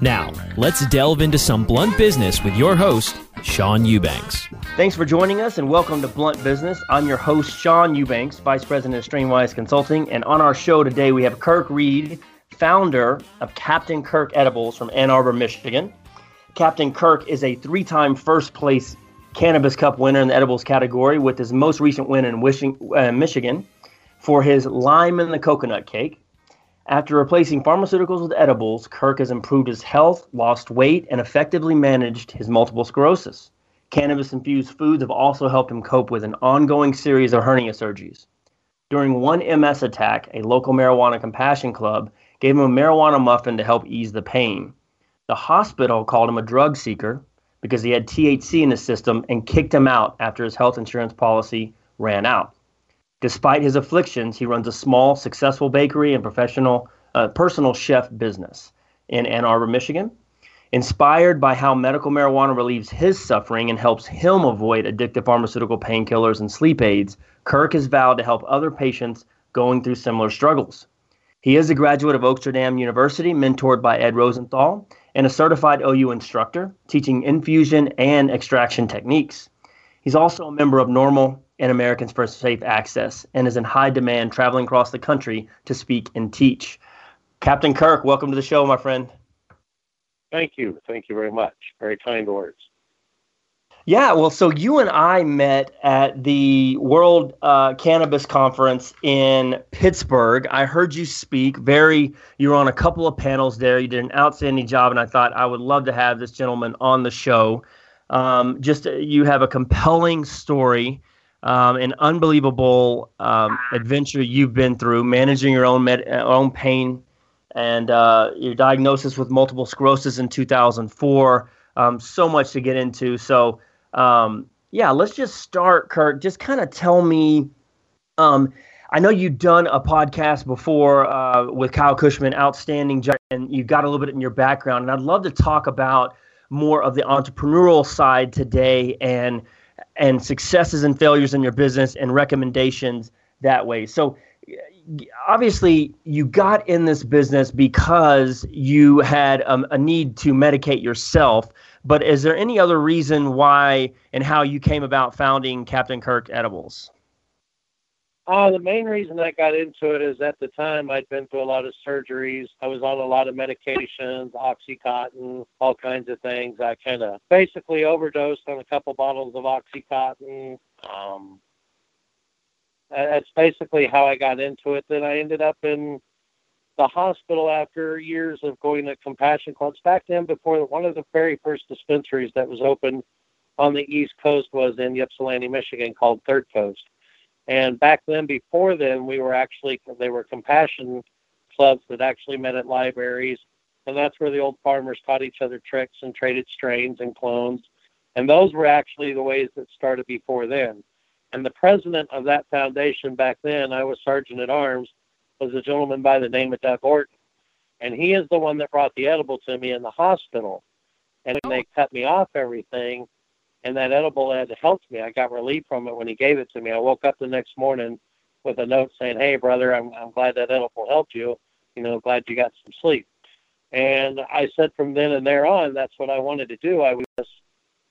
Now, let's delve into some blunt business with your host, Sean Eubanks. Thanks for joining us and welcome to Blunt Business. I'm your host, Sean Eubanks, Vice President of Strainwise Consulting. And on our show today, we have Kirk Reed, founder of Captain Kirk Edibles from Ann Arbor, Michigan. Captain Kirk is a three time first place Cannabis Cup winner in the edibles category with his most recent win in uh, Michigan for his lime and the coconut cake. After replacing pharmaceuticals with edibles, Kirk has improved his health, lost weight, and effectively managed his multiple sclerosis. Cannabis infused foods have also helped him cope with an ongoing series of hernia surgeries. During one MS attack, a local marijuana compassion club gave him a marijuana muffin to help ease the pain. The hospital called him a drug seeker because he had THC in his system and kicked him out after his health insurance policy ran out. Despite his afflictions, he runs a small, successful bakery and professional uh, personal chef business in Ann Arbor, Michigan. Inspired by how medical marijuana relieves his suffering and helps him avoid addictive pharmaceutical painkillers and sleep aids, Kirk has vowed to help other patients going through similar struggles. He is a graduate of Oaksterdam University, mentored by Ed Rosenthal, and a certified OU instructor, teaching infusion and extraction techniques. He's also a member of NORML and Americans for Safe Access and is in high demand traveling across the country to speak and teach. Captain Kirk, welcome to the show, my friend. Thank you. Thank you very much. Very kind words. Yeah, well, so you and I met at the World uh, Cannabis Conference in Pittsburgh. I heard you speak. Very, you were on a couple of panels there. You did an outstanding job, and I thought I would love to have this gentleman on the show. Um, just uh, you have a compelling story um, an unbelievable um, adventure you've been through, managing your own med- uh, own pain, and uh, your diagnosis with multiple sclerosis in 2004. Um, so much to get into. So, um, yeah, let's just start, Kurt. Just kind of tell me. Um, I know you've done a podcast before uh, with Kyle Cushman, outstanding, and you've got a little bit in your background. And I'd love to talk about more of the entrepreneurial side today and and successes and failures in your business and recommendations that way. So obviously you got in this business because you had um, a need to medicate yourself but is there any other reason why and how you came about founding captain kirk edibles uh, the main reason I got into it is at the time I'd been through a lot of surgeries. I was on a lot of medications, Oxycontin, all kinds of things. I kind of basically overdosed on a couple bottles of Oxycontin. Um, that's basically how I got into it. Then I ended up in the hospital after years of going to compassion clubs. Back then, before one of the very first dispensaries that was open on the East Coast was in Ypsilanti, Michigan, called Third Coast and back then, before then, we were actually, they were compassion clubs that actually met at libraries. And that's where the old farmers taught each other tricks and traded strains and clones. And those were actually the ways that started before then. And the president of that foundation back then, I was sergeant at arms, was a gentleman by the name of Doug Orton. And he is the one that brought the edible to me in the hospital. And they cut me off everything and that edible had helped me. I got relief from it when he gave it to me. I woke up the next morning with a note saying, "Hey, brother, I'm I'm glad that edible helped you. You know, glad you got some sleep." And I said from then and there on, that's what I wanted to do. I was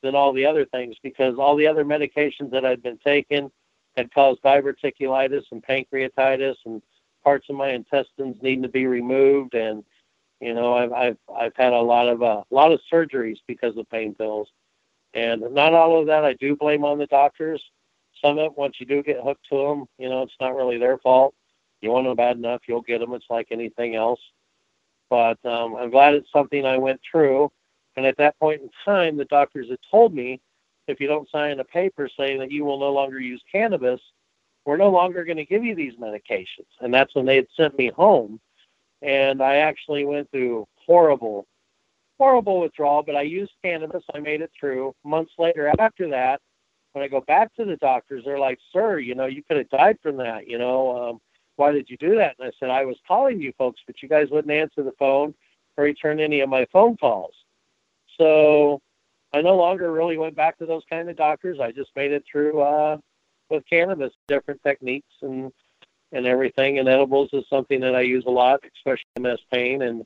than all the other things because all the other medications that I'd been taking had caused diverticulitis and pancreatitis and parts of my intestines needing to be removed and you know I've I've I've had a lot of a uh, lot of surgeries because of pain pills and not all of that I do blame on the doctors. Some of it, once you do get hooked to them, you know, it's not really their fault. You want them bad enough, you'll get them. It's like anything else. But um, I'm glad it's something I went through. And at that point in time, the doctors had told me if you don't sign a paper saying that you will no longer use cannabis, we're no longer going to give you these medications. And that's when they had sent me home. And I actually went through horrible horrible withdrawal, but I used cannabis. I made it through. Months later, after that, when I go back to the doctors, they're like, "Sir, you know, you could have died from that. You know, um, why did you do that? And I said, I was calling you folks, but you guys wouldn't answer the phone or return any of my phone calls. So I no longer really went back to those kind of doctors. I just made it through uh, with cannabis, different techniques and and everything. And edibles is something that I use a lot, especially MS pain and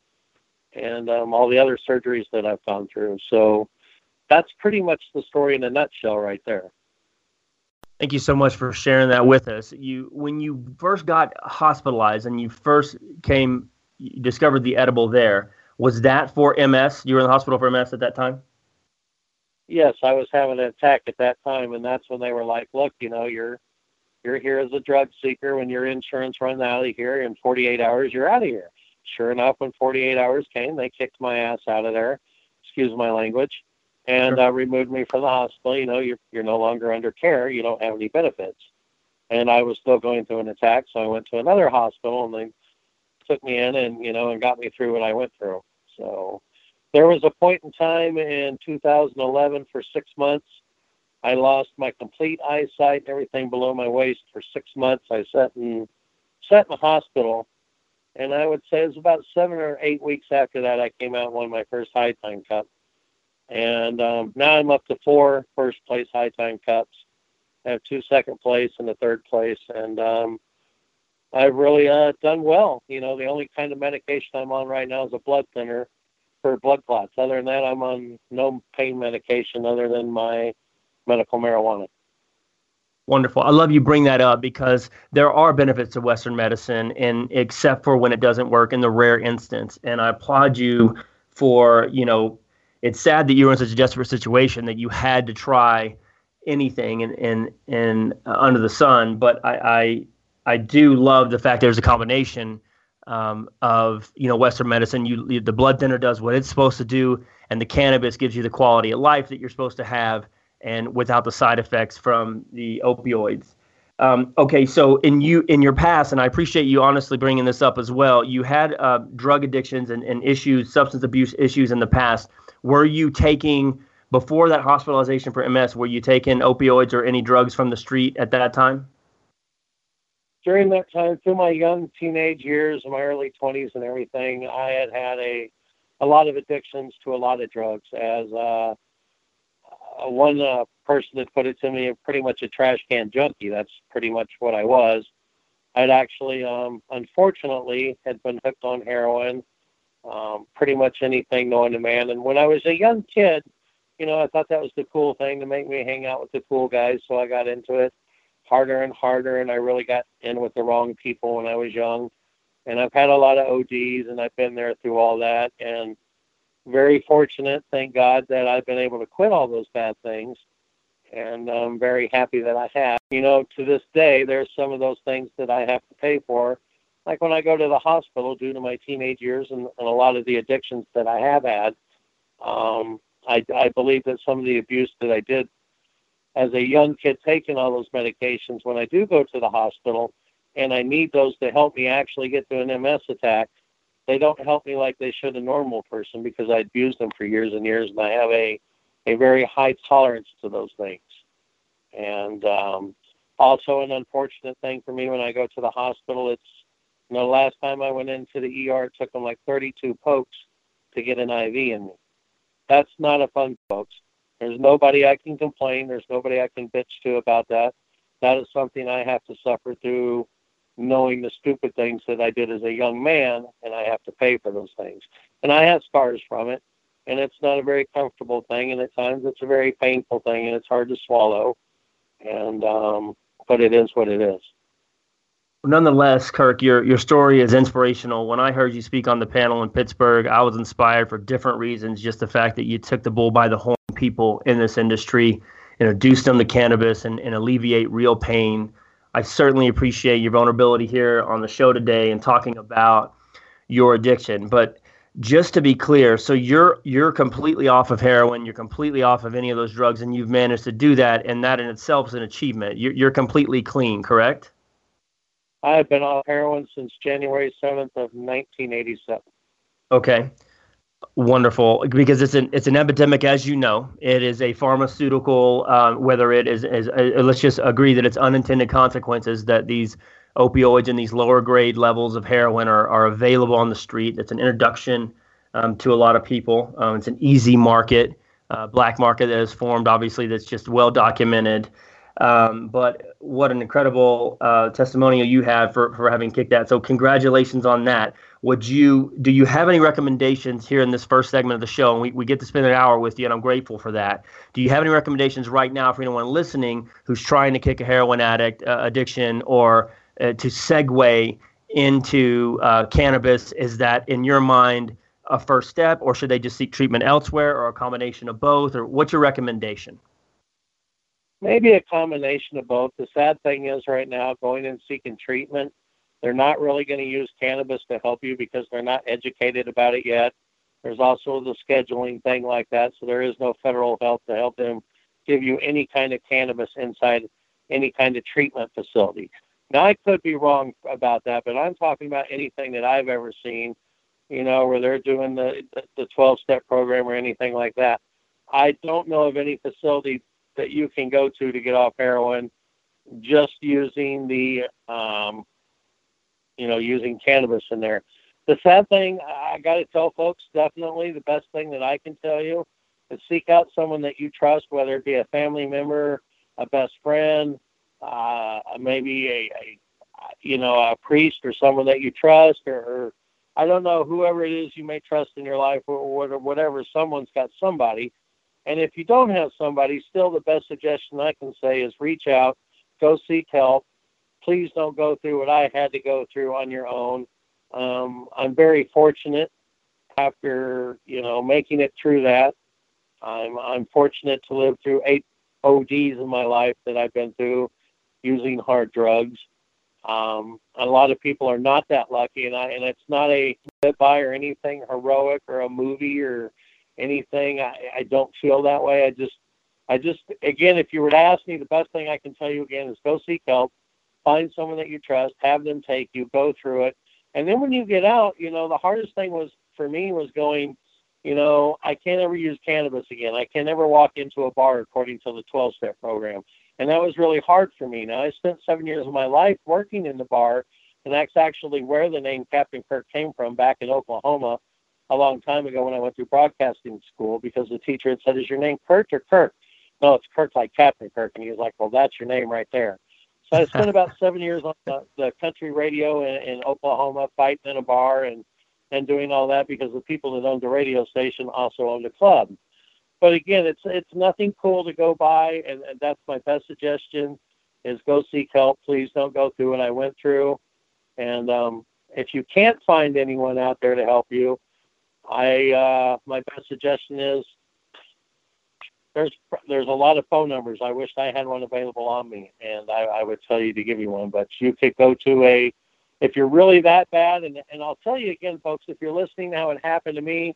and um, all the other surgeries that I've gone through. So that's pretty much the story in a nutshell, right there. Thank you so much for sharing that with us. You, when you first got hospitalized and you first came, you discovered the edible there. Was that for MS? You were in the hospital for MS at that time. Yes, I was having an attack at that time, and that's when they were like, "Look, you know, you're you're here as a drug seeker. When your insurance runs out of here in 48 hours, you're out of here." Sure enough, when 48 hours came, they kicked my ass out of there. Excuse my language and sure. uh, removed me from the hospital. You know, you're you're no longer under care. You don't have any benefits. And I was still going through an attack, so I went to another hospital, and they took me in, and you know, and got me through what I went through. So there was a point in time in 2011 for six months. I lost my complete eyesight, everything below my waist for six months. I sat in sat in the hospital, and I would say it was about seven or eight weeks after that I came out and won my first high time cup and um, now I'm up to four first place high time cups. I have two second place and a third place, and um, I've really uh, done well. You know, the only kind of medication I'm on right now is a blood thinner for blood clots. Other than that, I'm on no pain medication other than my medical marijuana. Wonderful. I love you bring that up because there are benefits to Western medicine, and except for when it doesn't work in the rare instance. And I applaud you for you know it's sad that you were in such a desperate situation that you had to try anything in in, in uh, under the sun. But I, I, I do love the fact there's a combination um, of you know Western medicine. You the blood thinner does what it's supposed to do, and the cannabis gives you the quality of life that you're supposed to have, and without the side effects from the opioids. Um, okay, so in you in your past, and I appreciate you honestly bringing this up as well. You had uh, drug addictions and, and issues, substance abuse issues in the past. Were you taking before that hospitalization for MS? Were you taking opioids or any drugs from the street at that time? During that time, through my young teenage years, my early 20s, and everything, I had had a a lot of addictions to a lot of drugs. As uh, one uh, person that put it to me, pretty much a trash can junkie. That's pretty much what I was. I'd actually, um, unfortunately, had been hooked on heroin um, pretty much anything known to man. And when I was a young kid, you know, I thought that was the cool thing to make me hang out with the cool guys. So I got into it harder and harder, and I really got in with the wrong people when I was young. And I've had a lot of ODs, and I've been there through all that. And very fortunate, thank God, that I've been able to quit all those bad things. And I'm very happy that I have. You know, to this day, there's some of those things that I have to pay for like when I go to the hospital due to my teenage years and, and a lot of the addictions that I have had, um, I, I believe that some of the abuse that I did as a young kid taking all those medications, when I do go to the hospital and I need those to help me actually get to an MS attack, they don't help me like they should a normal person because I abused them for years and years and I have a, a very high tolerance to those things. And um, also an unfortunate thing for me when I go to the hospital, it's you know, last time I went into the ER, it took them like 32 pokes to get an IV in me. That's not a fun, folks. There's nobody I can complain. There's nobody I can bitch to about that. That is something I have to suffer through knowing the stupid things that I did as a young man, and I have to pay for those things. And I have scars from it, and it's not a very comfortable thing, and at times it's a very painful thing, and it's hard to swallow. And um, but it is what it is nonetheless, Kirk, your your story is inspirational. When I heard you speak on the panel in Pittsburgh, I was inspired for different reasons. Just the fact that you took the bull by the horn, people in this industry, introduced them to cannabis, and, and alleviate real pain. I certainly appreciate your vulnerability here on the show today and talking about your addiction. But just to be clear, so you're you're completely off of heroin, you're completely off of any of those drugs, and you've managed to do that, and that in itself is an achievement. You're, you're completely clean, correct? I have been off heroin since January 7th of 1987. Okay. Wonderful, because it's an it's an epidemic, as you know. It is a pharmaceutical, uh, whether it is, is uh, let's just agree that it's unintended consequences that these opioids and these lower grade levels of heroin are, are available on the street. It's an introduction um, to a lot of people. Um, it's an easy market, uh, black market that has formed, obviously, that's just well documented. Um, but what an incredible uh, testimonial you have for, for having kicked that. So congratulations on that. Would you do you have any recommendations here in this first segment of the show? And we, we get to spend an hour with you, and I'm grateful for that. Do you have any recommendations right now for anyone listening who's trying to kick a heroin addict uh, addiction or uh, to segue into uh, cannabis? Is that in your mind a first step, or should they just seek treatment elsewhere, or a combination of both? Or what's your recommendation? Maybe a combination of both. The sad thing is, right now, going and seeking treatment they're not really going to use cannabis to help you because they're not educated about it yet. There's also the scheduling thing like that, so there is no federal help to help them give you any kind of cannabis inside any kind of treatment facility. Now, I could be wrong about that, but I'm talking about anything that I've ever seen, you know, where they're doing the the 12 step program or anything like that. I don't know of any facility that you can go to to get off heroin just using the um, you know, using cannabis in there. The sad thing, I got to tell folks, definitely the best thing that I can tell you is seek out someone that you trust, whether it be a family member, a best friend, uh, maybe a, a, you know, a priest or someone that you trust, or, or I don't know, whoever it is you may trust in your life, or whatever. Someone's got somebody. And if you don't have somebody, still the best suggestion I can say is reach out, go seek help, please don't go through what I had to go through on your own. Um, I'm very fortunate after you know making it through that. I'm I'm fortunate to live through eight ODs in my life that I've been through using hard drugs. Um, a lot of people are not that lucky, and I and it's not a bit by or anything heroic or a movie or anything. I, I don't feel that way. I just I just again, if you were to ask me, the best thing I can tell you again is go seek help find someone that you trust, have them take you, go through it. And then when you get out, you know, the hardest thing was for me was going, you know, I can't ever use cannabis again. I can never walk into a bar according to the 12 step program. And that was really hard for me. Now, I spent seven years of my life working in the bar, and that's actually where the name Captain Kirk came from back in Oklahoma a long time ago when I went through broadcasting school because the teacher had said, Is your name Kurt or Kirk? No, it's Kirk like Captain Kirk. And he was like, Well, that's your name right there. So I spent about seven years on the, the country radio in, in Oklahoma, fighting in a bar and and doing all that because the people that owned the radio station also owned a club. But again, it's it's nothing cool to go by, and, and that's my best suggestion: is go seek help. Please don't go through what I went through. And um, if you can't find anyone out there to help you, I uh, my best suggestion is there's there's a lot of phone numbers. I wish I had one available on me, and I, I would tell you to give you one. But you could go to a, if you're really that bad, and and I'll tell you again, folks, if you're listening how it happened to me,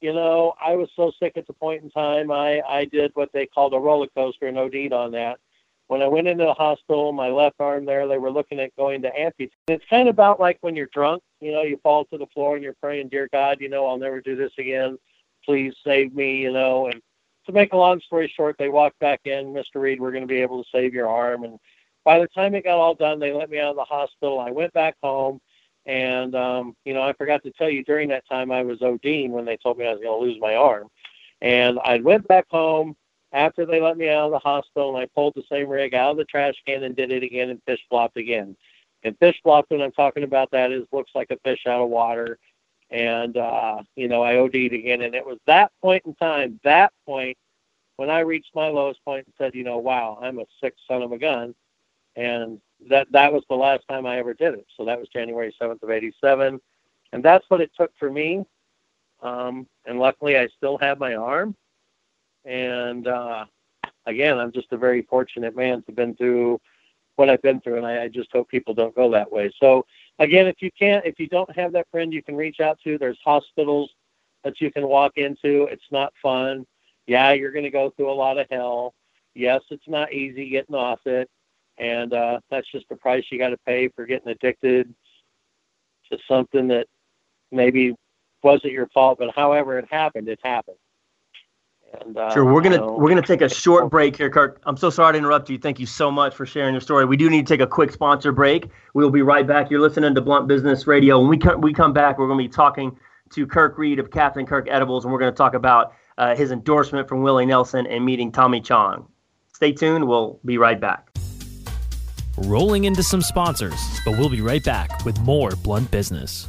you know, I was so sick at the point in time. I I did what they called a roller coaster and OD'd on that. When I went into the hospital, my left arm there, they were looking at going to amputate. It's kind of about like when you're drunk, you know, you fall to the floor and you're praying, dear God, you know, I'll never do this again. Please save me, you know, and to make a long story short, they walked back in, Mr. Reed, we're going to be able to save your arm. And by the time it got all done, they let me out of the hospital. I went back home. And, um, you know, I forgot to tell you during that time I was ODing when they told me I was going to lose my arm. And I went back home after they let me out of the hospital and I pulled the same rig out of the trash can and did it again and fish flopped again. And fish flopped, when I'm talking about that, is looks like a fish out of water and uh, you know I OD'd again. And it was that point in time, that point, when I reached my lowest point and said, you know, wow, I'm a sick son of a gun, and that that was the last time I ever did it. So that was January 7th of '87, and that's what it took for me. Um, and luckily, I still have my arm. And uh, again, I'm just a very fortunate man to have been through what I've been through, and I, I just hope people don't go that way. So again, if you can't, if you don't have that friend you can reach out to, there's hospitals that you can walk into. It's not fun. Yeah, you're going to go through a lot of hell. Yes, it's not easy getting off it, and uh, that's just the price you got to pay for getting addicted to something that maybe wasn't your fault, but however it happened, it happened. And, uh, sure, we're gonna know, we're gonna take a short break here, Kirk. I'm so sorry to interrupt you. Thank you so much for sharing your story. We do need to take a quick sponsor break. We will be right back. You're listening to Blunt Business Radio. When we come we come back, we're gonna be talking to Kirk Reed of Captain Kirk Edibles, and we're gonna talk about uh, his endorsement from Willie Nelson and meeting Tommy Chong. Stay tuned. We'll be right back. Rolling into some sponsors, but we'll be right back with more Blunt Business.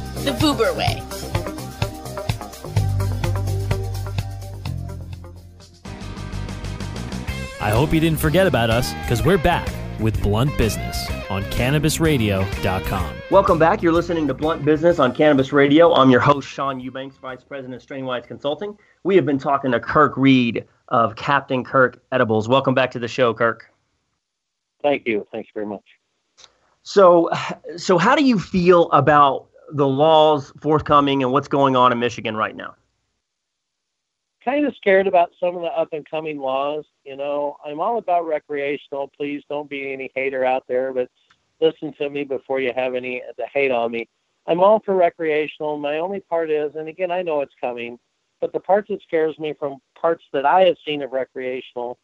the Vuber way. I hope you didn't forget about us because we're back with Blunt Business on CannabisRadio.com. Welcome back. You're listening to Blunt Business on Cannabis Radio. I'm your host, Sean Eubanks, Vice President of Strainwise Consulting. We have been talking to Kirk Reed of Captain Kirk Edibles. Welcome back to the show, Kirk. Thank you. Thanks very much. So, so how do you feel about the laws forthcoming and what's going on in Michigan right now? Kind of scared about some of the up and coming laws. You know, I'm all about recreational. Please don't be any hater out there, but listen to me before you have any to hate on me. I'm all for recreational. My only part is, and again, I know it's coming, but the part that scares me from parts that I have seen of recreational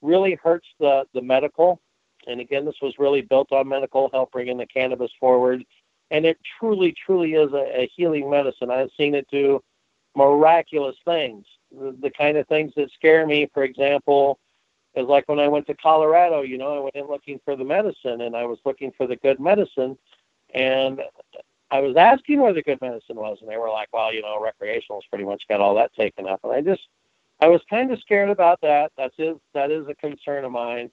really hurts the the medical. And again, this was really built on medical, help bringing the cannabis forward and it truly, truly is a, a healing medicine. I've seen it do miraculous things. The, the kind of things that scare me, for example, is like when I went to Colorado. You know, I went in looking for the medicine, and I was looking for the good medicine, and I was asking where the good medicine was, and they were like, "Well, you know, recreational's pretty much got all that taken up." And I just, I was kind of scared about that. That's is that is a concern of mine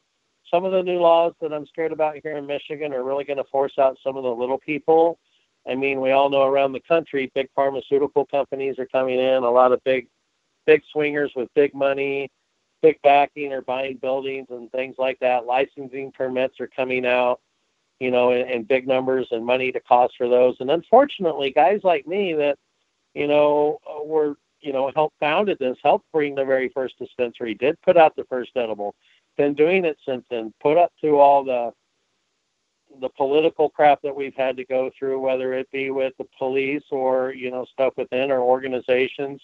some of the new laws that I'm scared about here in Michigan are really going to force out some of the little people. I mean, we all know around the country, big pharmaceutical companies are coming in. A lot of big, big swingers with big money, big backing are buying buildings and things like that. Licensing permits are coming out, you know, in, in big numbers and money to cost for those. And unfortunately, guys like me that, you know, were you know helped founded this, helped bring the very first dispensary, did put out the first edible been doing it since then. Put up to all the the political crap that we've had to go through, whether it be with the police or you know stuff within our organizations.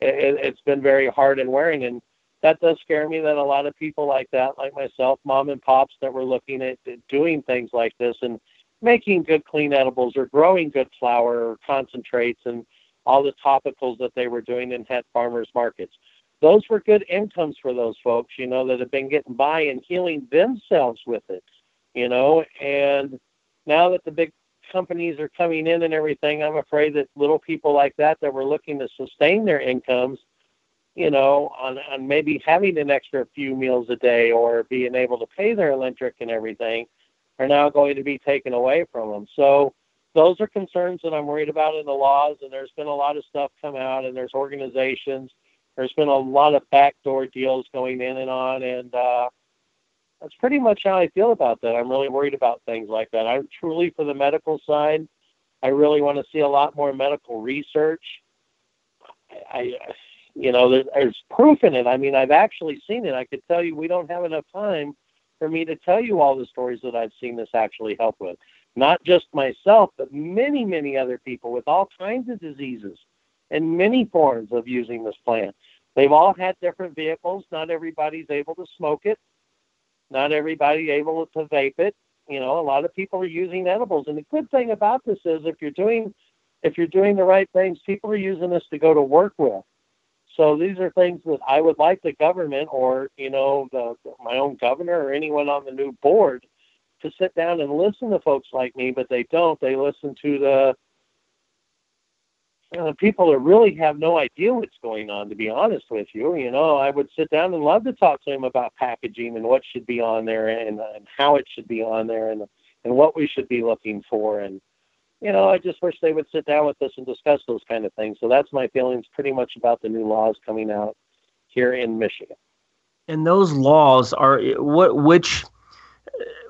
It, it's been very hard and wearing, and that does scare me that a lot of people like that, like myself, mom and pops, that were looking at doing things like this and making good clean edibles or growing good flower or concentrates and all the topicals that they were doing and had farmers markets those were good incomes for those folks, you know, that have been getting by and healing themselves with it, you know. And now that the big companies are coming in and everything, I'm afraid that little people like that that were looking to sustain their incomes, you know, on, on maybe having an extra few meals a day or being able to pay their electric and everything, are now going to be taken away from them. So those are concerns that I'm worried about in the laws. And there's been a lot of stuff come out, and there's organizations. There's been a lot of backdoor deals going in and on, and uh, that's pretty much how I feel about that. I'm really worried about things like that. I'm truly for the medical side. I really want to see a lot more medical research. I, I you know, there's, there's proof in it. I mean, I've actually seen it. I could tell you we don't have enough time for me to tell you all the stories that I've seen this actually help with. Not just myself, but many, many other people with all kinds of diseases and many forms of using this plant. They've all had different vehicles. Not everybody's able to smoke it. Not everybody able to vape it. You know, a lot of people are using edibles. And the good thing about this is if you're doing if you're doing the right things, people are using this to go to work with. So these are things that I would like the government or, you know, the, my own governor or anyone on the new board to sit down and listen to folks like me, but they don't. They listen to the uh, people that really have no idea what's going on, to be honest with you. You know, I would sit down and love to talk to them about packaging and what should be on there and, and how it should be on there and, and what we should be looking for. And, you know, I just wish they would sit down with us and discuss those kind of things. So that's my feelings pretty much about the new laws coming out here in Michigan. And those laws are what, which,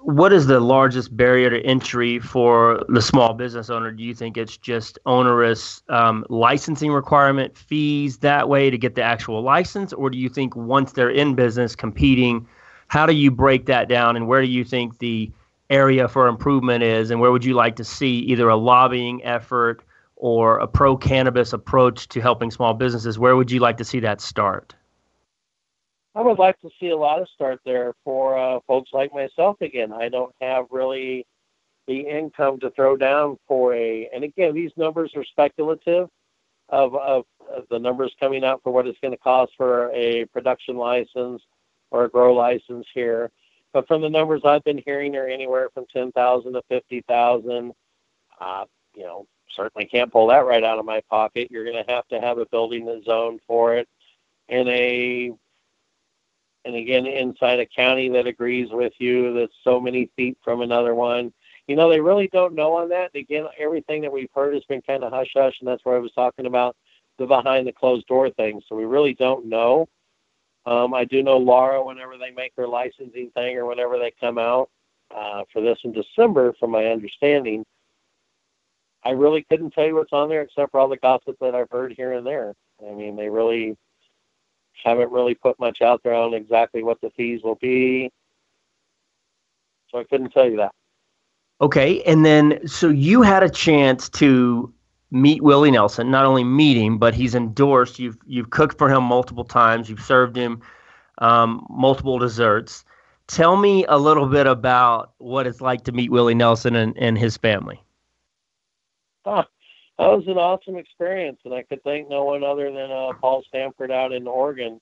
what is the largest barrier to entry for the small business owner? Do you think it's just onerous um, licensing requirement fees that way to get the actual license, or do you think once they're in business competing, how do you break that down, and where do you think the area for improvement is, and where would you like to see either a lobbying effort or a pro cannabis approach to helping small businesses? Where would you like to see that start? I would like to see a lot of start there for uh, folks like myself again. I don't have really the income to throw down for a, and again, these numbers are speculative of, of, the numbers coming out for what it's going to cost for a production license or a grow license here. But from the numbers I've been hearing, they're anywhere from 10,000 to 50,000. Uh, you know, certainly can't pull that right out of my pocket. You're going to have to have a building that's zoned for it in a and again inside a county that agrees with you that's so many feet from another one. You know they really don't know on that. Again everything that we've heard has been kind of hush hush and that's where i was talking about the behind the closed door thing. So we really don't know. Um, i do know LARA whenever they make their licensing thing or whenever they come out uh, for this in december from my understanding i really couldn't tell you what's on there except for all the gossip that i've heard here and there. I mean they really haven't really put much out there on exactly what the fees will be. So I couldn't tell you that. Okay, and then so you had a chance to meet Willie Nelson, not only meet him, but he's endorsed. You've you've cooked for him multiple times. You've served him um, multiple desserts. Tell me a little bit about what it's like to meet Willie Nelson and, and his family. Huh that was an awesome experience, and I could thank no one other than uh, Paul Stanford out in Oregon.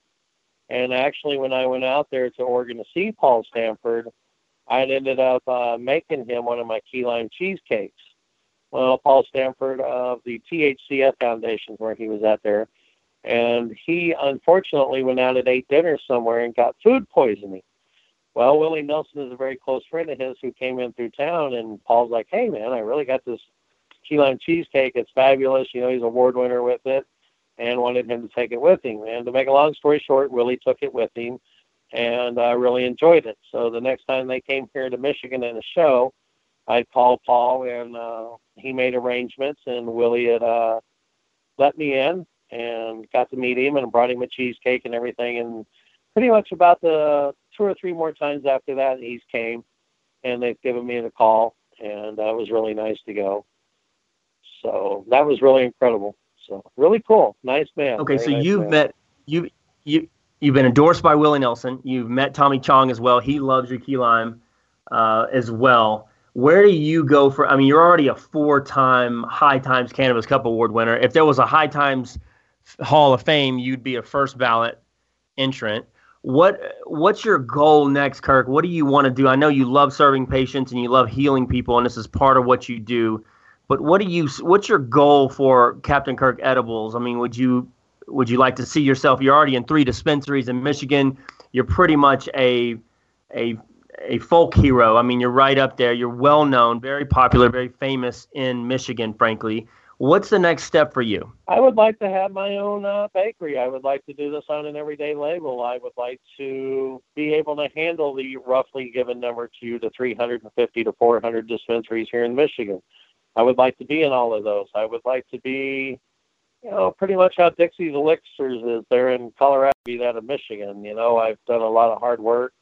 And actually, when I went out there to Oregon to see Paul Stanford, I ended up uh, making him one of my key lime cheesecakes. Well, Paul Stanford of the THCF Foundation, where he was at there, and he unfortunately went out and ate dinner somewhere and got food poisoning. Well, Willie Nelson is a very close friend of his who came in through town, and Paul's like, "Hey, man, I really got this key lime cheesecake. It's fabulous. You know, he's a award winner with it and wanted him to take it with him. And to make a long story short, Willie took it with him and uh, really enjoyed it. So the next time they came here to Michigan in a show, I called Paul and uh, he made arrangements and Willie had uh, let me in and got to meet him and brought him a cheesecake and everything. And pretty much about the two or three more times after that, he's came and they've given me the call and uh, it was really nice to go. So that was really incredible. So really cool, nice man. Okay, Very so nice you've man. met you you you've been endorsed by Willie Nelson. You've met Tommy Chong as well. He loves your key lime uh, as well. Where do you go for? I mean, you're already a four-time High Times Cannabis Cup Award winner. If there was a High Times Hall of Fame, you'd be a first ballot entrant. What what's your goal next, Kirk? What do you want to do? I know you love serving patients and you love healing people, and this is part of what you do. But what do you? What's your goal for Captain Kirk Edibles? I mean, would you would you like to see yourself? You're already in three dispensaries in Michigan. You're pretty much a a a folk hero. I mean, you're right up there. You're well known, very popular, very famous in Michigan, frankly. What's the next step for you? I would like to have my own uh, bakery. I would like to do this on an everyday label. I would like to be able to handle the roughly given number to the 350 to 400 dispensaries here in Michigan. I would like to be in all of those. I would like to be, you know, pretty much how Dixie's Elixirs is there in Colorado, be that of Michigan. You know, I've done a lot of hard work.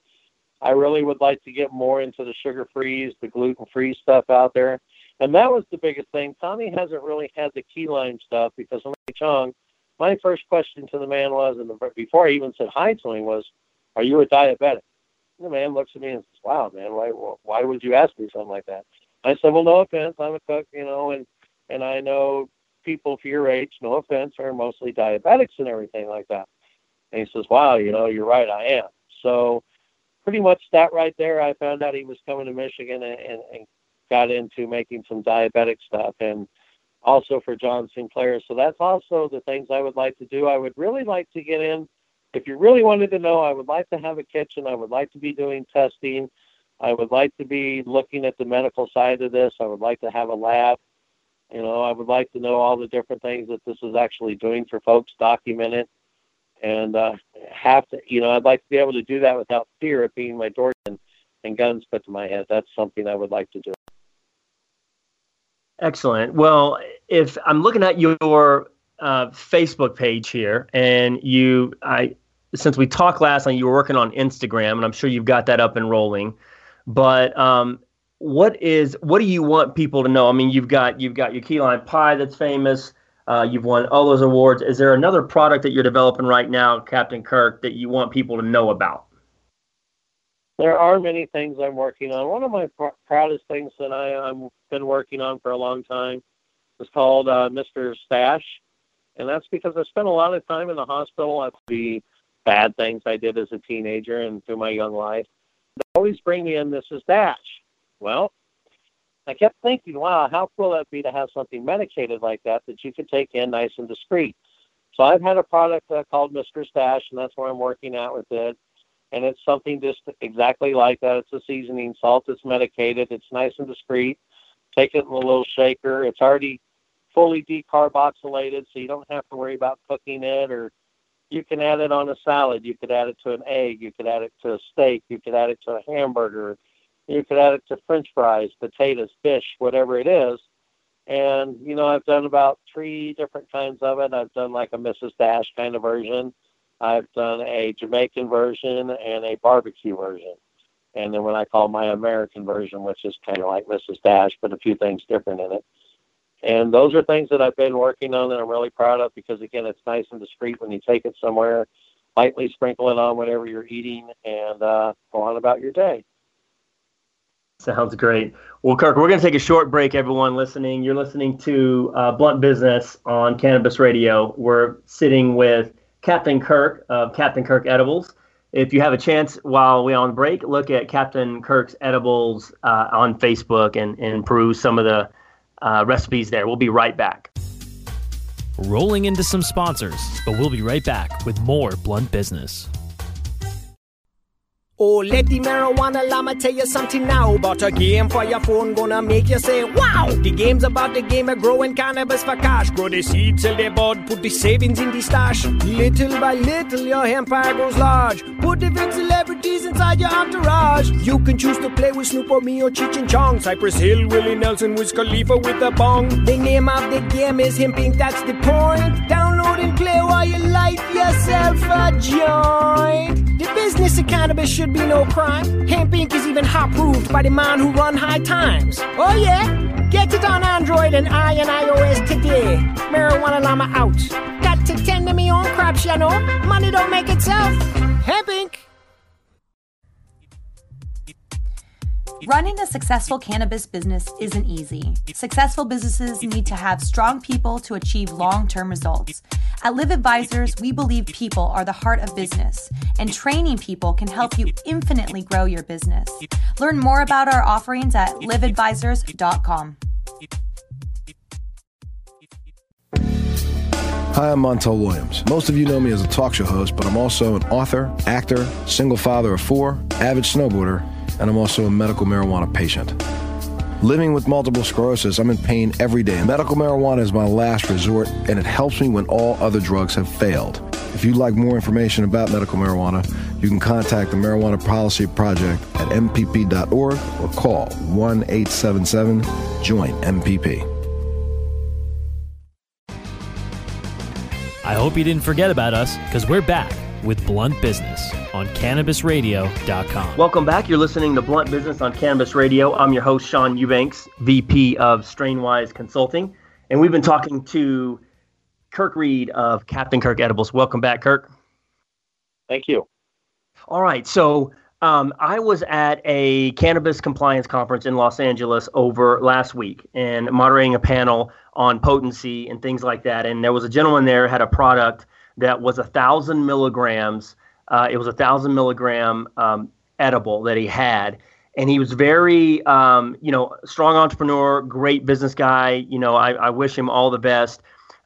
I really would like to get more into the sugar frees, the gluten free stuff out there. And that was the biggest thing. Tommy hasn't really had the key lime stuff because when I Chong, my first question to the man was, and before I even said hi to him, was, "Are you a diabetic?" And the man looks at me and says, "Wow, man, why why would you ask me something like that?" I said, "Well, no offense, I'm a cook, you know, and and I know people for your age, no offense, are mostly diabetics and everything like that." And he says, "Wow, you know, you're right, I am." So pretty much that right there, I found out he was coming to Michigan and, and, and got into making some diabetic stuff and also for John Sinclair. So that's also the things I would like to do. I would really like to get in. If you really wanted to know, I would like to have a kitchen. I would like to be doing testing. I would like to be looking at the medical side of this. I would like to have a lab. You know, I would like to know all the different things that this is actually doing for folks, document it, and uh, have to. You know, I'd like to be able to do that without fear of being my door and, and guns put to my head. That's something I would like to do. Excellent. Well, if I'm looking at your uh, Facebook page here, and you, I, since we talked last time, you were working on Instagram, and I'm sure you've got that up and rolling. But um, what is, what do you want people to know? I mean, you've got you've got your key lime pie that's famous. Uh, you've won all those awards. Is there another product that you're developing right now, Captain Kirk, that you want people to know about? there are many things I'm working on. One of my pr- proudest things that I, I've been working on for a long time is called uh, Mr. Stash, and that's because I spent a lot of time in the hospital the bad things I did as a teenager and through my young life. Always bring me in Mrs. Dash. Well, I kept thinking, wow, how cool that'd be to have something medicated like that that you could take in nice and discreet. So I've had a product uh, called Mr. Stash, and that's where I'm working at with it and it's something just exactly like that. It's a seasoning salt. It's medicated. It's nice and discreet. Take it in a little shaker. It's already fully decarboxylated, so you don't have to worry about cooking it. Or you can add it on a salad. You could add it to an egg. You could add it to a steak. You could add it to a hamburger. You could add it to French fries, potatoes, fish, whatever it is. And you know, I've done about three different kinds of it. I've done like a Mrs. Dash kind of version. I've done a Jamaican version and a barbecue version. And then what I call my American version, which is kind of like Mrs. Dash, but a few things different in it. And those are things that I've been working on that I'm really proud of because, again, it's nice and discreet when you take it somewhere, lightly sprinkle it on whatever you're eating, and uh, go on about your day. Sounds great. Well, Kirk, we're going to take a short break, everyone listening. You're listening to uh, Blunt Business on Cannabis Radio. We're sitting with Captain Kirk of Captain Kirk Edibles. If you have a chance while we're on break, look at Captain Kirk's Edibles uh, on Facebook and, and peruse some of the uh, recipes there. We'll be right back. Rolling into some sponsors, but we'll be right back with more Blunt Business. Oh, let the marijuana llama tell you something now about a game for your phone gonna make you say, wow! The game's about the game of growing cannabis for cash. Grow the seeds, sell the bud, put the savings in the stash. Little by little, your empire grows large. Put different celebrities inside your entourage. You can choose to play with Snoop or me or Cheech and Chong. Cypress Hill, Willie Nelson, Wiz Khalifa with a bong. The name of the game is Hemp Inc., that's the point. Download and play while you light yourself a joint. The business of cannabis should be no crime. Hemp Inc. is even hot proved by the man who run high times. Oh yeah? Get it on Android and I and iOS today. Marijuana Llama out. Got to tend to me own crops, you know. Money don't make itself. Hemp Inc. Running a successful cannabis business isn't easy. Successful businesses need to have strong people to achieve long term results. At Live Advisors, we believe people are the heart of business, and training people can help you infinitely grow your business. Learn more about our offerings at liveadvisors.com. Hi, I'm Montel Williams. Most of you know me as a talk show host, but I'm also an author, actor, single father of four, avid snowboarder and I'm also a medical marijuana patient. Living with multiple sclerosis, I'm in pain every day. Medical marijuana is my last resort, and it helps me when all other drugs have failed. If you'd like more information about medical marijuana, you can contact the Marijuana Policy Project at MPP.org or call 1 877 JOIN MPP. I hope you didn't forget about us because we're back with Blunt Business on CannabisRadio.com. Welcome back. You're listening to Blunt Business on Cannabis Radio. I'm your host, Sean Eubanks, VP of Strainwise Consulting. And we've been talking to Kirk Reed of Captain Kirk Edibles. Welcome back, Kirk. Thank you. All right. So um, I was at a cannabis compliance conference in Los Angeles over last week and moderating a panel on potency and things like that. And there was a gentleman there had a product that was a thousand milligrams. Uh, it was a thousand milligram um, edible that he had, and he was very, um, you know, strong entrepreneur, great business guy. You know, I, I wish him all the best.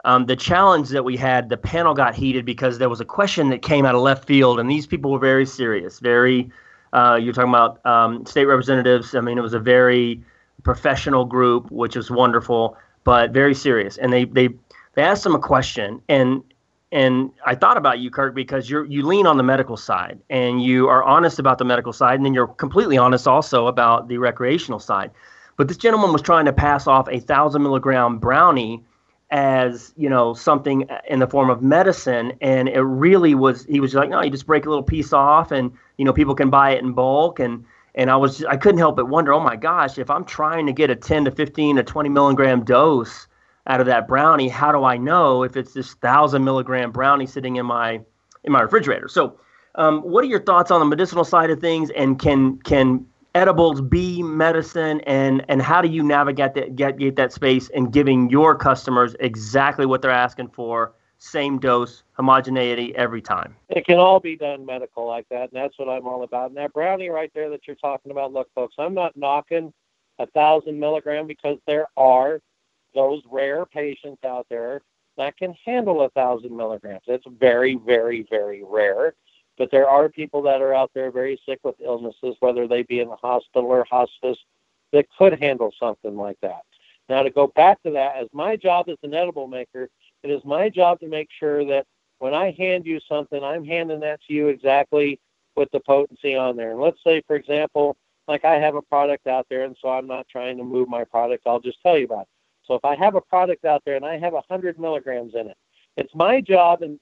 Um, the challenge that we had, the panel got heated because there was a question that came out of left field, and these people were very serious. Very, uh, you're talking about um, state representatives. I mean, it was a very professional group, which was wonderful, but very serious. And they they they asked him a question, and and I thought about you, Kirk, because you you lean on the medical side, and you are honest about the medical side, and then you're completely honest also about the recreational side. But this gentleman was trying to pass off a thousand milligram brownie as you know something in the form of medicine and it really was he was like no you just break a little piece off and you know people can buy it in bulk and and i was i couldn't help but wonder oh my gosh if i'm trying to get a 10 to 15 to 20 milligram dose out of that brownie how do i know if it's this thousand milligram brownie sitting in my in my refrigerator? So um, what are your thoughts on the medicinal side of things and can can edibles be medicine and and how do you navigate that get, get that space and giving your customers exactly what they're asking for same dose homogeneity every time? It can all be done medical like that and that's what i'm all about. And that brownie right there that you're talking about look folks i'm not knocking a thousand milligram because there are those rare patients out there that can handle a thousand milligrams it's very very very rare but there are people that are out there very sick with illnesses, whether they be in the hospital or hospice, that could handle something like that. Now, to go back to that, as my job as an edible maker, it is my job to make sure that when I hand you something, I'm handing that to you exactly with the potency on there. And let's say, for example, like I have a product out there, and so I'm not trying to move my product, I'll just tell you about it. So if I have a product out there and I have 100 milligrams in it, it's my job and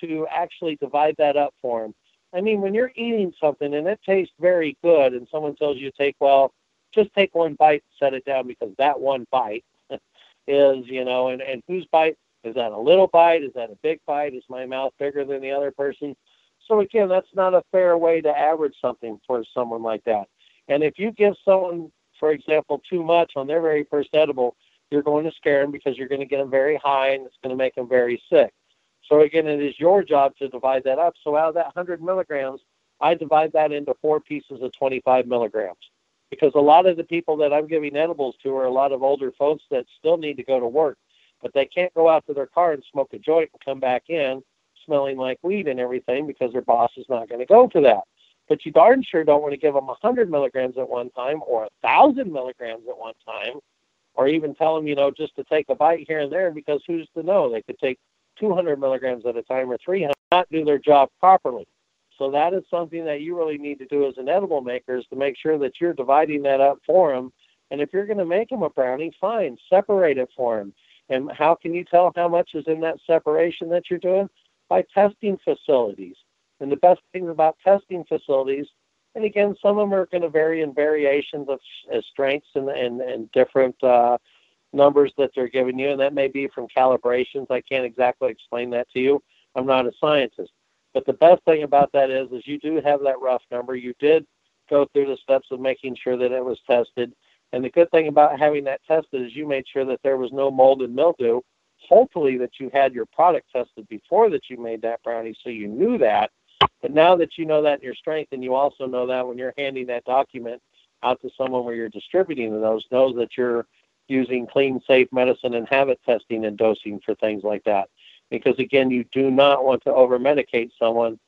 to actually divide that up for them. I mean, when you're eating something and it tastes very good, and someone tells you to take, well, just take one bite and set it down because that one bite is, you know, and, and whose bite is that a little bite? Is that a big bite? Is my mouth bigger than the other person? So again, that's not a fair way to average something for someone like that. And if you give someone, for example, too much on their very first edible, you're going to scare them because you're going to get them very high and it's going to make them very sick. So again, it is your job to divide that up. So out of that 100 milligrams, I divide that into four pieces of 25 milligrams. Because a lot of the people that I'm giving edibles to are a lot of older folks that still need to go to work, but they can't go out to their car and smoke a joint and come back in smelling like weed and everything because their boss is not going to go for that. But you darn sure don't want to give them 100 milligrams at one time or a 1,000 milligrams at one time, or even tell them, you know, just to take a bite here and there because who's to know? They could take 200 milligrams at a time or 300 not do their job properly. So that is something that you really need to do as an edible maker is to make sure that you're dividing that up for them. And if you're going to make them a brownie, fine, separate it for them. And how can you tell how much is in that separation that you're doing? By testing facilities. And the best thing about testing facilities, and again, some of them are going to vary in variations of strengths and, and, and different uh, numbers that they're giving you, and that may be from calibrations. I can't exactly explain that to you. I'm not a scientist. But the best thing about that is, is you do have that rough number. You did go through the steps of making sure that it was tested. And the good thing about having that tested is you made sure that there was no mold and mildew. Hopefully that you had your product tested before that you made that brownie, so you knew that. But now that you know that in your strength, and you also know that when you're handing that document out to someone where you're distributing those, knows that you're using clean, safe medicine and habit testing and dosing for things like that. Because again, you do not want to over medicate someone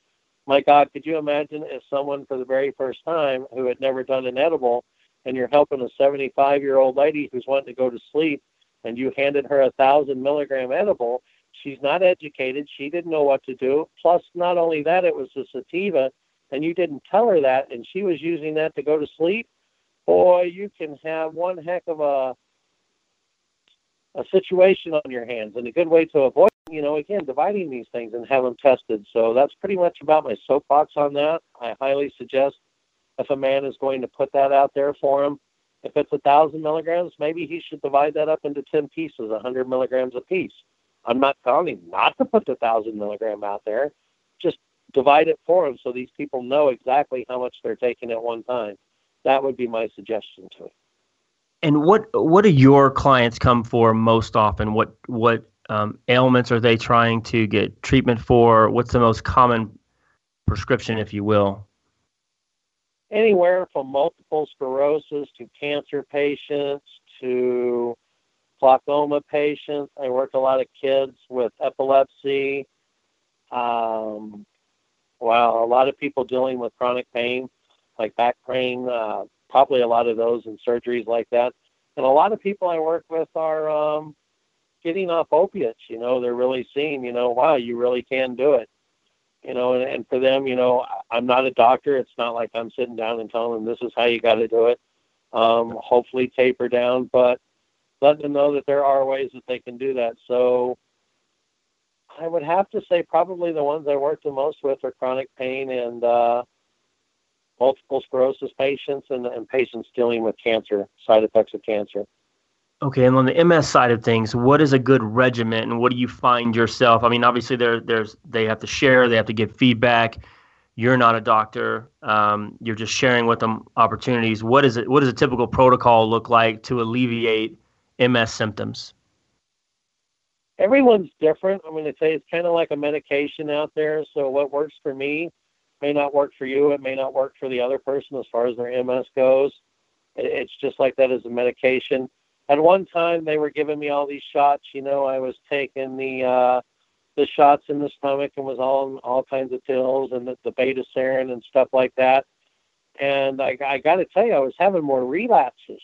my God, could you imagine if someone for the very first time who had never done an edible and you're helping a 75 year old lady who's wanting to go to sleep and you handed her a thousand milligram edible, she's not educated. She didn't know what to do. Plus, not only that, it was a sativa and you didn't tell her that and she was using that to go to sleep. Boy, you can have one heck of a a situation on your hands and a good way to avoid you know, again, dividing these things and have them tested. So that's pretty much about my soapbox on that. I highly suggest if a man is going to put that out there for him, if it's a thousand milligrams, maybe he should divide that up into ten pieces, a hundred milligrams a piece. I'm not telling him not to put the thousand milligram out there. Just divide it for him so these people know exactly how much they're taking at one time. That would be my suggestion to him. And what what do your clients come for most often? What what um, ailments are they trying to get treatment for? What's the most common prescription, if you will? Anywhere from multiple sclerosis to cancer patients to glaucoma patients. I work a lot of kids with epilepsy. Um, well, a lot of people dealing with chronic pain, like back pain, uh, probably a lot of those and surgeries like that. And a lot of people I work with are um, getting off opiates. You know, they're really seeing, you know, wow, you really can do it. You know, and, and for them, you know, I'm not a doctor. It's not like I'm sitting down and telling them this is how you got to do it. Um, hopefully taper down, but let them know that there are ways that they can do that. So I would have to say probably the ones I work the most with are chronic pain and uh, multiple sclerosis patients and, and patients dealing with cancer, side effects of cancer. Okay, and on the MS side of things, what is a good regimen, and what do you find yourself? I mean, obviously, there, there's they have to share, they have to give feedback. You're not a doctor; um, you're just sharing with them opportunities. What is it? What does a typical protocol look like to alleviate MS symptoms? Everyone's different. I'm going to say it's kind of like a medication out there. So what works for me may not work for you. It may not work for the other person as far as their MS goes. It's just like that as a medication at one time they were giving me all these shots. You know, I was taking the uh, the shots in the stomach and was all all kinds of pills and the, the beta serin and stuff like that. And I, I got to tell you, I was having more relapses.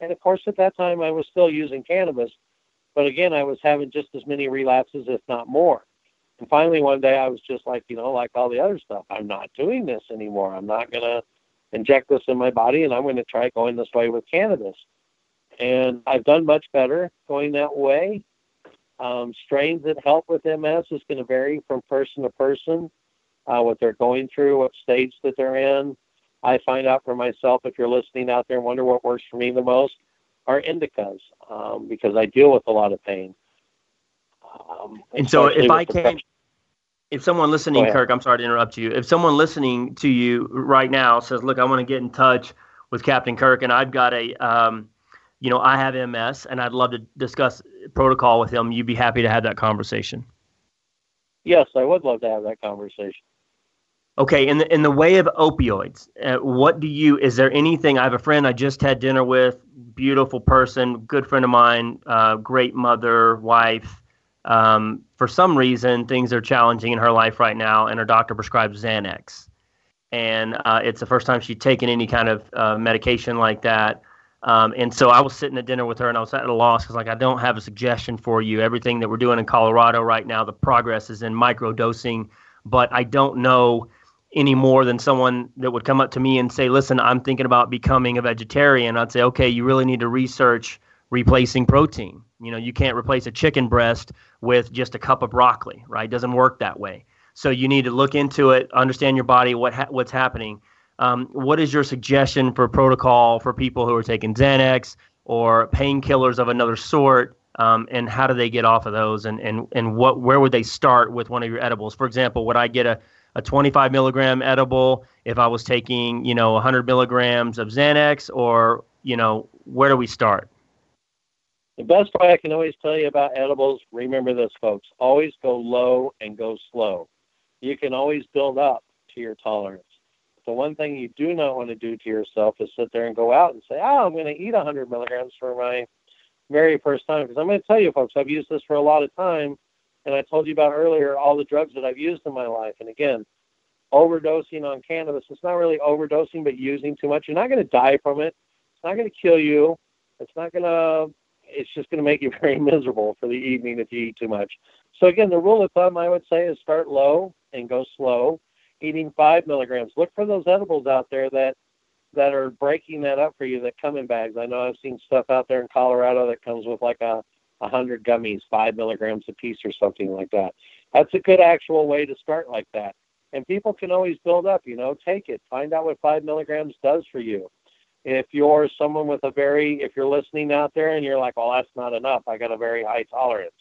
And of course, at that time, I was still using cannabis, but again, I was having just as many relapses, if not more. And finally, one day, I was just like, you know, like all the other stuff, I'm not doing this anymore. I'm not gonna inject this in my body, and I'm going to try going this way with cannabis and I've done much better going that way. Um, strains that help with MS is going to vary from person to person, uh, what they're going through, what stage that they're in. I find out for myself, if you're listening out there and wonder what works for me the most, are indicas um, because I deal with a lot of pain. Um, and so if I can, if someone listening, Kirk, I'm sorry to interrupt you. If someone listening to you right now says, "Look, I want to get in touch with Captain Kirk, and I've got a um, you know, I have MS and I'd love to discuss protocol with him. You'd be happy to have that conversation. Yes, I would love to have that conversation. Okay, in the in the way of opioids, uh, what do you? Is there anything? I have a friend I just had dinner with, beautiful person, good friend of mine, uh, great mother, wife. Um, for some reason, things are challenging in her life right now, and her doctor prescribes Xanax, and uh, it's the first time she'd taken any kind of uh, medication like that. Um, and so I was sitting at dinner with her, and I was at a loss because, like, I don't have a suggestion for you. Everything that we're doing in Colorado right now, the progress is in micro dosing, but I don't know any more than someone that would come up to me and say, "Listen, I'm thinking about becoming a vegetarian." I'd say, "Okay, you really need to research replacing protein. You know, you can't replace a chicken breast with just a cup of broccoli, right? It doesn't work that way. So you need to look into it, understand your body, what ha- what's happening." Um, what is your suggestion for protocol for people who are taking Xanax or painkillers of another sort? Um, and how do they get off of those? And, and, and what where would they start with one of your edibles? For example, would I get a, a 25 milligram edible if I was taking, you know, 100 milligrams of Xanax, or you know, where do we start? The best way I can always tell you about edibles, remember this, folks: always go low and go slow. You can always build up to your tolerance. The one thing you do not want to do to yourself is sit there and go out and say, oh, I'm going to eat 100 milligrams for my very first time. Because I'm going to tell you, folks, I've used this for a lot of time. And I told you about earlier all the drugs that I've used in my life. And again, overdosing on cannabis. It's not really overdosing, but using too much. You're not going to die from it. It's not going to kill you. It's not going to. It's just going to make you very miserable for the evening if you eat too much. So again, the rule of thumb I would say is start low and go slow, eating five milligrams. Look for those edibles out there that that are breaking that up for you that come in bags. I know I've seen stuff out there in Colorado that comes with like a, a hundred gummies, five milligrams a piece or something like that. That's a good actual way to start like that. And people can always build up, you know, take it, find out what five milligrams does for you. If you're someone with a very, if you're listening out there and you're like, well, that's not enough, I got a very high tolerance.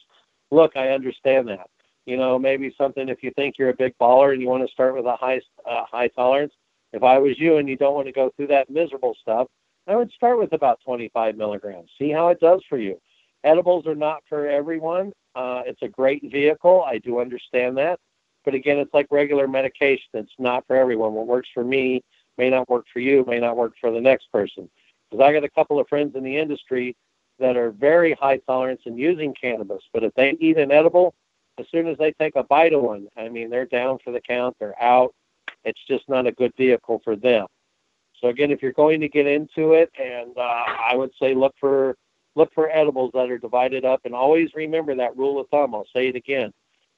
Look, I understand that. You know, maybe something if you think you're a big baller and you want to start with a high, uh, high tolerance, if I was you and you don't want to go through that miserable stuff, I would start with about 25 milligrams. See how it does for you. Edibles are not for everyone. Uh, it's a great vehicle. I do understand that. But again, it's like regular medication. It's not for everyone. What works for me may not work for you, may not work for the next person. Because I got a couple of friends in the industry that are very high tolerance in using cannabis. But if they eat an edible, as soon as they take a bite of one, I mean, they're down for the count. They're out. It's just not a good vehicle for them. So again, if you're going to get into it, and uh, I would say look for look for edibles that are divided up, and always remember that rule of thumb. I'll say it again: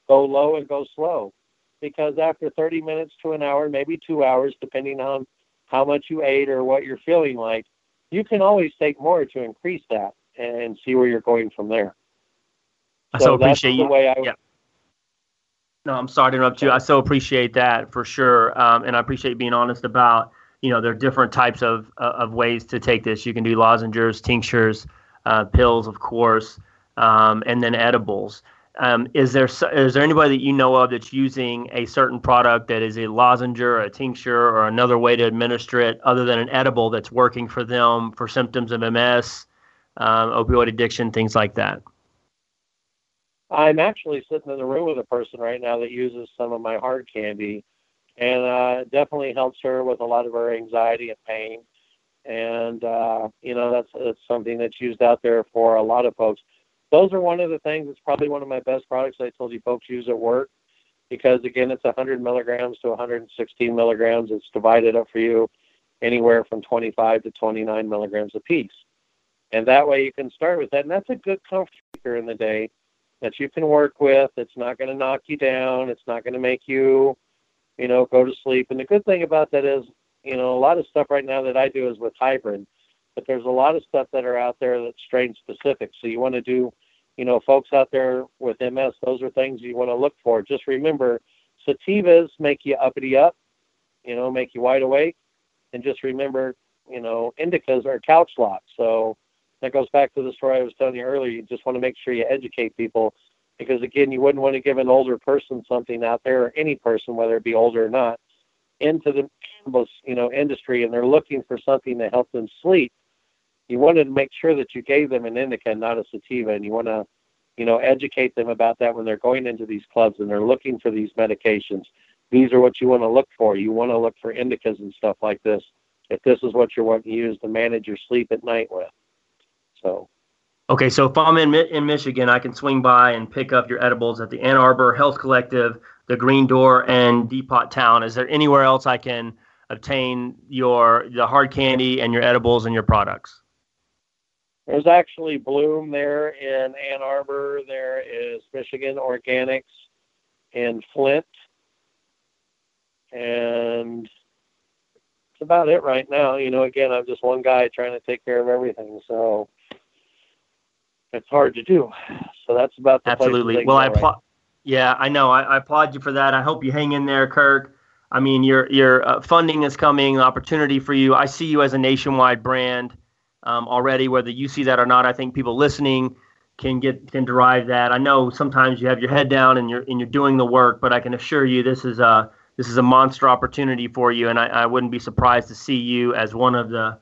go low and go slow, because after 30 minutes to an hour, maybe two hours, depending on how much you ate or what you're feeling like, you can always take more to increase that and see where you're going from there. I so, so appreciate you. Way I yeah. No, I'm sorry to interrupt you. I so appreciate that for sure, um, and I appreciate being honest about you know there are different types of uh, of ways to take this. You can do lozenges, tinctures, uh, pills, of course, um, and then edibles. Um, is there is there anybody that you know of that's using a certain product that is a lozenge or a tincture or another way to administer it other than an edible that's working for them for symptoms of MS, um, opioid addiction, things like that? I'm actually sitting in the room with a person right now that uses some of my hard candy, and uh, definitely helps her with a lot of her anxiety and pain. And uh, you know, that's that's something that's used out there for a lot of folks. Those are one of the things. It's probably one of my best products. I told you folks use at work because again, it's 100 milligrams to 116 milligrams. It's divided up for you anywhere from 25 to 29 milligrams a piece. And that way you can start with that. And that's a good comfort in the day that you can work with. It's not going to knock you down. It's not going to make you, you know, go to sleep. And the good thing about that is, you know, a lot of stuff right now that I do is with hybrid, but there's a lot of stuff that are out there that's strain specific. So you want to do, you know, folks out there with MS, those are things you want to look for. Just remember, sativas make you uppity up, you know, make you wide awake, and just remember, you know, indicas are couch locked. So that goes back to the story I was telling you earlier. You just want to make sure you educate people because again, you wouldn't want to give an older person something out there, or any person, whether it be older or not, into the cannabis, you know, industry, and they're looking for something to help them sleep. You wanted to make sure that you gave them an indica, not a sativa, and you want to, you know, educate them about that when they're going into these clubs and they're looking for these medications. These are what you want to look for. You want to look for indicas and stuff like this. If this is what you're wanting to use to manage your sleep at night with. So. Okay, so if I'm in in Michigan, I can swing by and pick up your edibles at the Ann Arbor Health Collective, the Green Door, and Depot Town. Is there anywhere else I can obtain your the hard candy and your edibles and your products? There's actually Bloom there in Ann Arbor. There is Michigan Organics in Flint, and that's about it right now. You know, again, I'm just one guy trying to take care of everything, so it's hard to do. So that's about the absolutely. Well, I applaud. Right. Yeah, I know. I, I, applaud you for that. I hope you hang in there, Kirk. I mean, your your uh, funding is coming, opportunity for you. I see you as a nationwide brand um, already. Whether you see that or not, I think people listening can get can derive that. I know sometimes you have your head down and you're and you're doing the work, but I can assure you this is a this is a monster opportunity for you, and I, I wouldn't be surprised to see you as one of the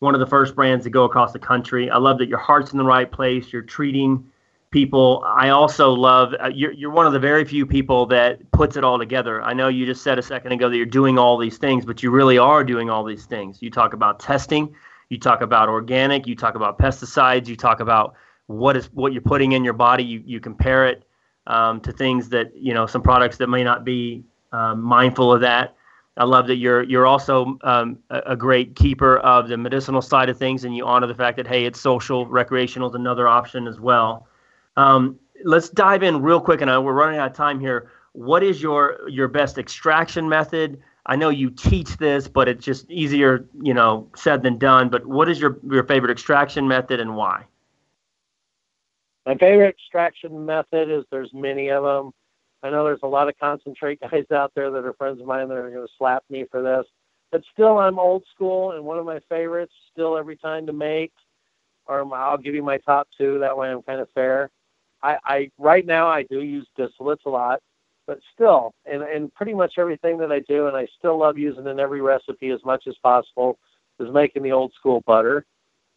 one of the first brands to go across the country. I love that your heart's in the right place. You're treating people. I also love uh, you're you're one of the very few people that puts it all together. I know you just said a second ago that you're doing all these things, but you really are doing all these things. You talk about testing, you talk about organic, you talk about pesticides, you talk about what is what you're putting in your body. You you compare it um, to things that you know some products that may not be um, mindful of that. I love that you're you're also um, a, a, great keeper of the medicinal side of things, and you honor the fact that hey, it's social, recreational is another option as well. Um, let's dive in real quick, and I, we're running out of time here. What is your your best extraction method? I know you teach this, but it's just easier, you know, said than done. But what is your your favorite extraction method and why? My favorite extraction method is there's many of them. I know there's a lot of concentrate guys out there that are friends of mine that are going to slap me for this, but still I'm old school and one of my favorites still every time to make. Or I'll give you my top two. That way I'm kind of fair. I, I right now I do use distillates a lot, but still, and and pretty much everything that I do, and I still love using in every recipe as much as possible, is making the old school butter,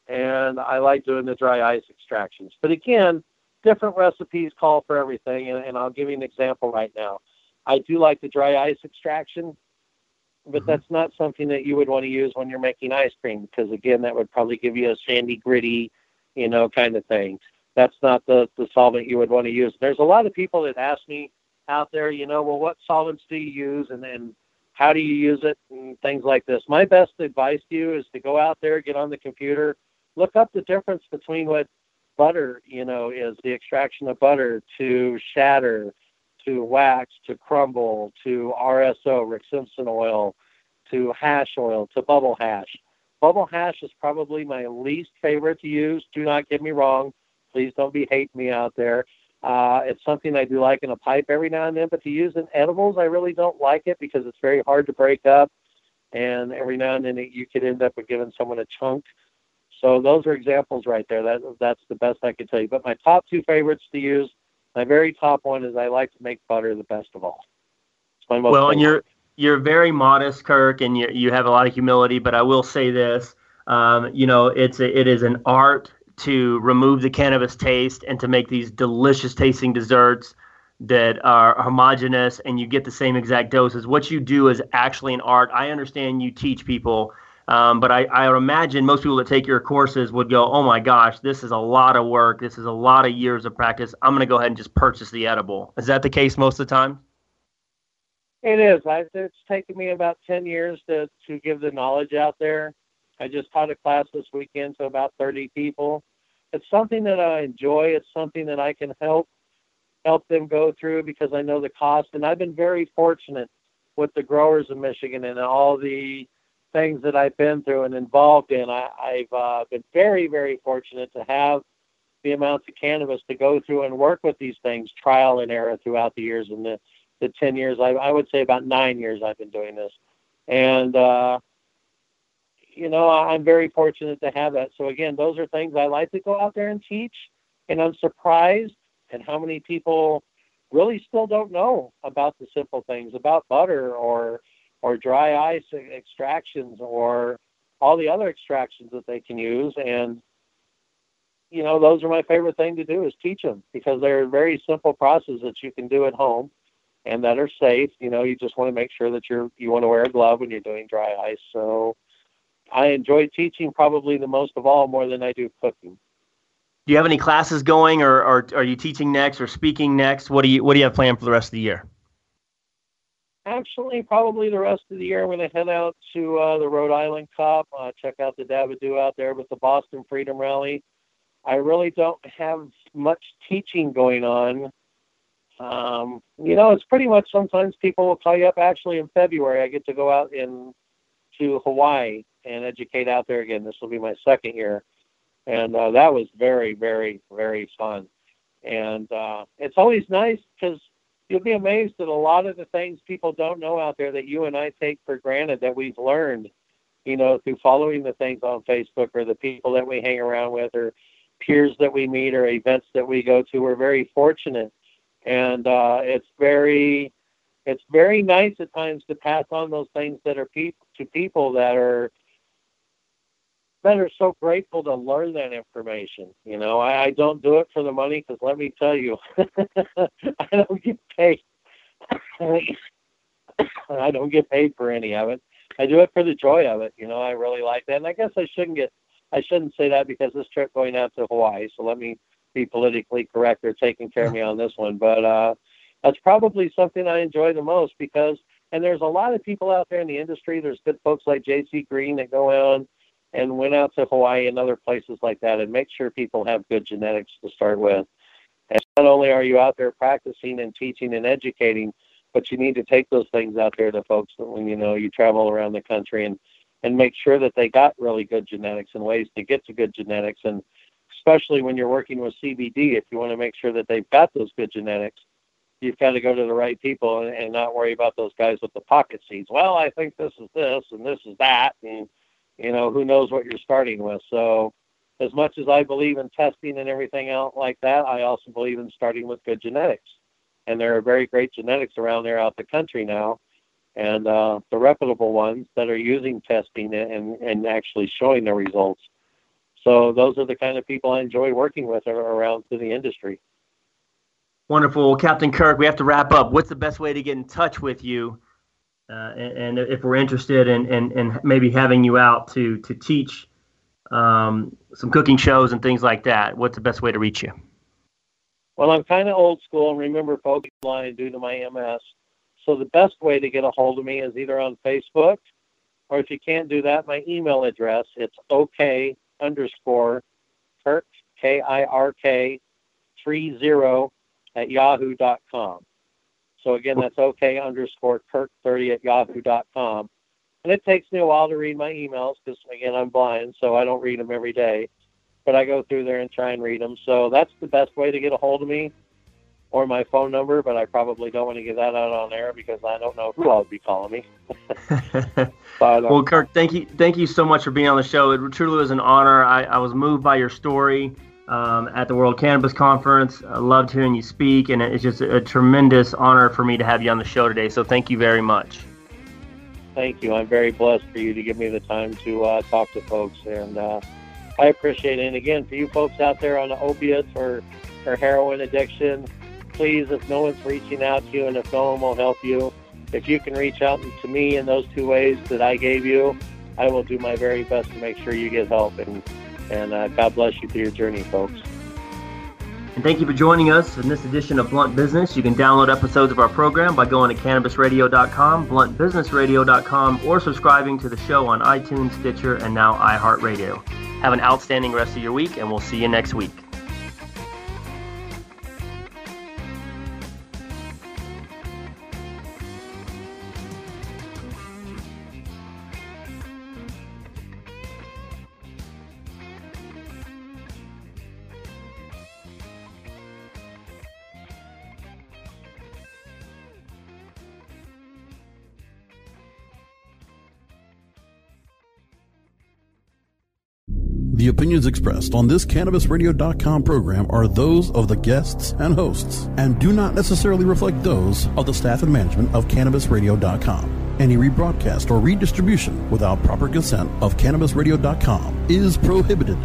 and I like doing the dry ice extractions. But again, different recipes call for everything, and, and I'll give you an example right now. I do like the dry ice extraction, but mm-hmm. that's not something that you would want to use when you're making ice cream because again, that would probably give you a sandy, gritty, you know, kind of thing that's not the, the solvent you would want to use. There's a lot of people that ask me out there, you know, well, what solvents do you use and then how do you use it and things like this. My best advice to you is to go out there, get on the computer, look up the difference between what butter, you know, is the extraction of butter to shatter, to wax, to crumble, to RSO, Rick Simpson oil, to hash oil, to bubble hash. Bubble hash is probably my least favorite to use. Do not get me wrong. Please don't be hating me out there. Uh, it's something I do like in a pipe every now and then, but to use in edibles, I really don't like it because it's very hard to break up, and every now and then it, you could end up with giving someone a chunk. So those are examples right there. That that's the best I could tell you. But my top two favorites to use, my very top one is I like to make butter the best of all. well, favorite. and you're you're very modest, Kirk, and you you have a lot of humility. But I will say this, um, you know, it's a, it is an art to remove the cannabis taste and to make these delicious tasting desserts that are homogenous and you get the same exact doses. What you do is actually an art. I understand you teach people, um, but I, I imagine most people that take your courses would go, oh my gosh, this is a lot of work. This is a lot of years of practice. I'm going to go ahead and just purchase the edible. Is that the case most of the time? It is. I, it's taken me about 10 years to, to give the knowledge out there. I just taught a class this weekend to about 30 people. It's something that I enjoy. It's something that I can help help them go through because I know the cost. And I've been very fortunate with the growers of Michigan and all the things that I've been through and involved in. I, I've uh, been very, very fortunate to have the amounts of cannabis to go through and work with these things, trial and error throughout the years. And the, the 10 years, I, I would say about nine years I've been doing this. And uh, you know, I'm very fortunate to have that. So again, those are things I like to go out there and teach, and I'm surprised at how many people really still don't know about the simple things about butter or or dry ice extractions or all the other extractions that they can use. And you know those are my favorite thing to do is teach them because they're very simple processes that you can do at home and that are safe. You know you just want to make sure that you're you want to wear a glove when you're doing dry ice. So I enjoy teaching probably the most of all, more than I do cooking. Do you have any classes going, or, or are you teaching next, or speaking next? What do you What do you have planned for the rest of the year? Actually, probably the rest of the year, I'm going to head out to uh, the Rhode Island Cup, uh, check out the Davadoo out there with the Boston Freedom Rally. I really don't have much teaching going on. Um, you know, it's pretty much sometimes people will call you up. Actually, in February, I get to go out in to Hawaii and educate out there again. This will be my second year, and uh, that was very, very, very fun. And uh, it's always nice because you'll be amazed at a lot of the things people don't know out there that you and I take for granted that we've learned, you know, through following the things on Facebook or the people that we hang around with or peers that we meet or events that we go to. We're very fortunate, and uh, it's very it's very nice at times to pass on those things that are pe- to people that are that are so grateful to learn that information. You know, I, I don't do it for the money because let me tell you, I don't get paid. I don't get paid for any of it. I do it for the joy of it. You know, I really like that, and I guess I shouldn't get. I shouldn't say that because this trip going out to Hawaii. So let me be politically correct. They're taking care of me on this one, but uh, that's probably something I enjoy the most because, and there's a lot of people out there in the industry. There's good folks like J.C. Green that go on and went out to Hawaii and other places like that and make sure people have good genetics to start with. And not only are you out there practicing and teaching and educating, but you need to take those things out there to folks when you know you travel around the country and and make sure that they got really good genetics and ways to get to good genetics. And especially when you're working with CBD if you want to make sure that they've got those good genetics you've got to go to the right people and, and not worry about those guys with the pocket seeds. Well I think this is this and this is that. And you know who knows what you're starting with so as much as I believe in testing and everything out like that I also believe in starting with good genetics and there are very great genetics around there out the country now, and uh, the reputable ones that are using testing and, and actually showing their results. So those are the kind of people I enjoy working with around to the industry. Wonderful, Captain Kirk. We have to wrap up. What's the best way to get in touch with you? Uh, and, and, if we're interested in, in, in, maybe having you out to to teach um, some cooking shows and things like that, what's the best way to reach you? Well, I'm kind of old school and remember focus line due to my MS. So the best way to get a hold of me is either on Facebook, or if you can't do that, my email address. It's OK underscore Kirk K I R K three zero at yahoo.com. So again, that's OK underscore Kirk thirty at yahoo.com. And it takes me a while to read my emails because again I'm blind, so I don't read them every day but I go through there and try and read them. So that's the best way to get a hold of me or my phone number, but I probably don't want to get that out on air because I don't know who I'll be calling me. but, um, well, Kirk, thank you, thank you so much for being on the show. It truly was an honor. I, I was moved by your story um, at the World Cannabis Conference. I loved hearing you speak, and it's just a, tremendous honor for me to have you on the show today. So thank you very much. Thank you. I'm very blessed for you to give me the time to uh, talk to folks and. Uh, I appreciate it. And again, for you folks out there on the opiates or, or heroin addiction, please, if no one's reaching out to you and if no one will help you, if you can reach out to me in those two ways that I gave you, I will do my very best to make sure you get help. And, and uh, God bless you through your journey, folks. And thank you for joining us in this edition of Blunt Business. You can download episodes of our program by going to cannabisradio.com, bluntbusinessradio.com, or subscribing to the show on iTunes, Stitcher, and now iHeartRadio. Have an outstanding rest of your week, and we'll see you next week. The opinions expressed on this CannabisRadio.com program are those of the guests and hosts and do not necessarily reflect those of the staff and management of CannabisRadio.com. Any rebroadcast or redistribution without proper consent of CannabisRadio.com is prohibited.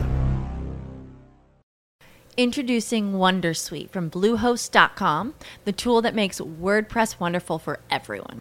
Introducing Wondersuite from Bluehost.com, the tool that makes WordPress wonderful for everyone.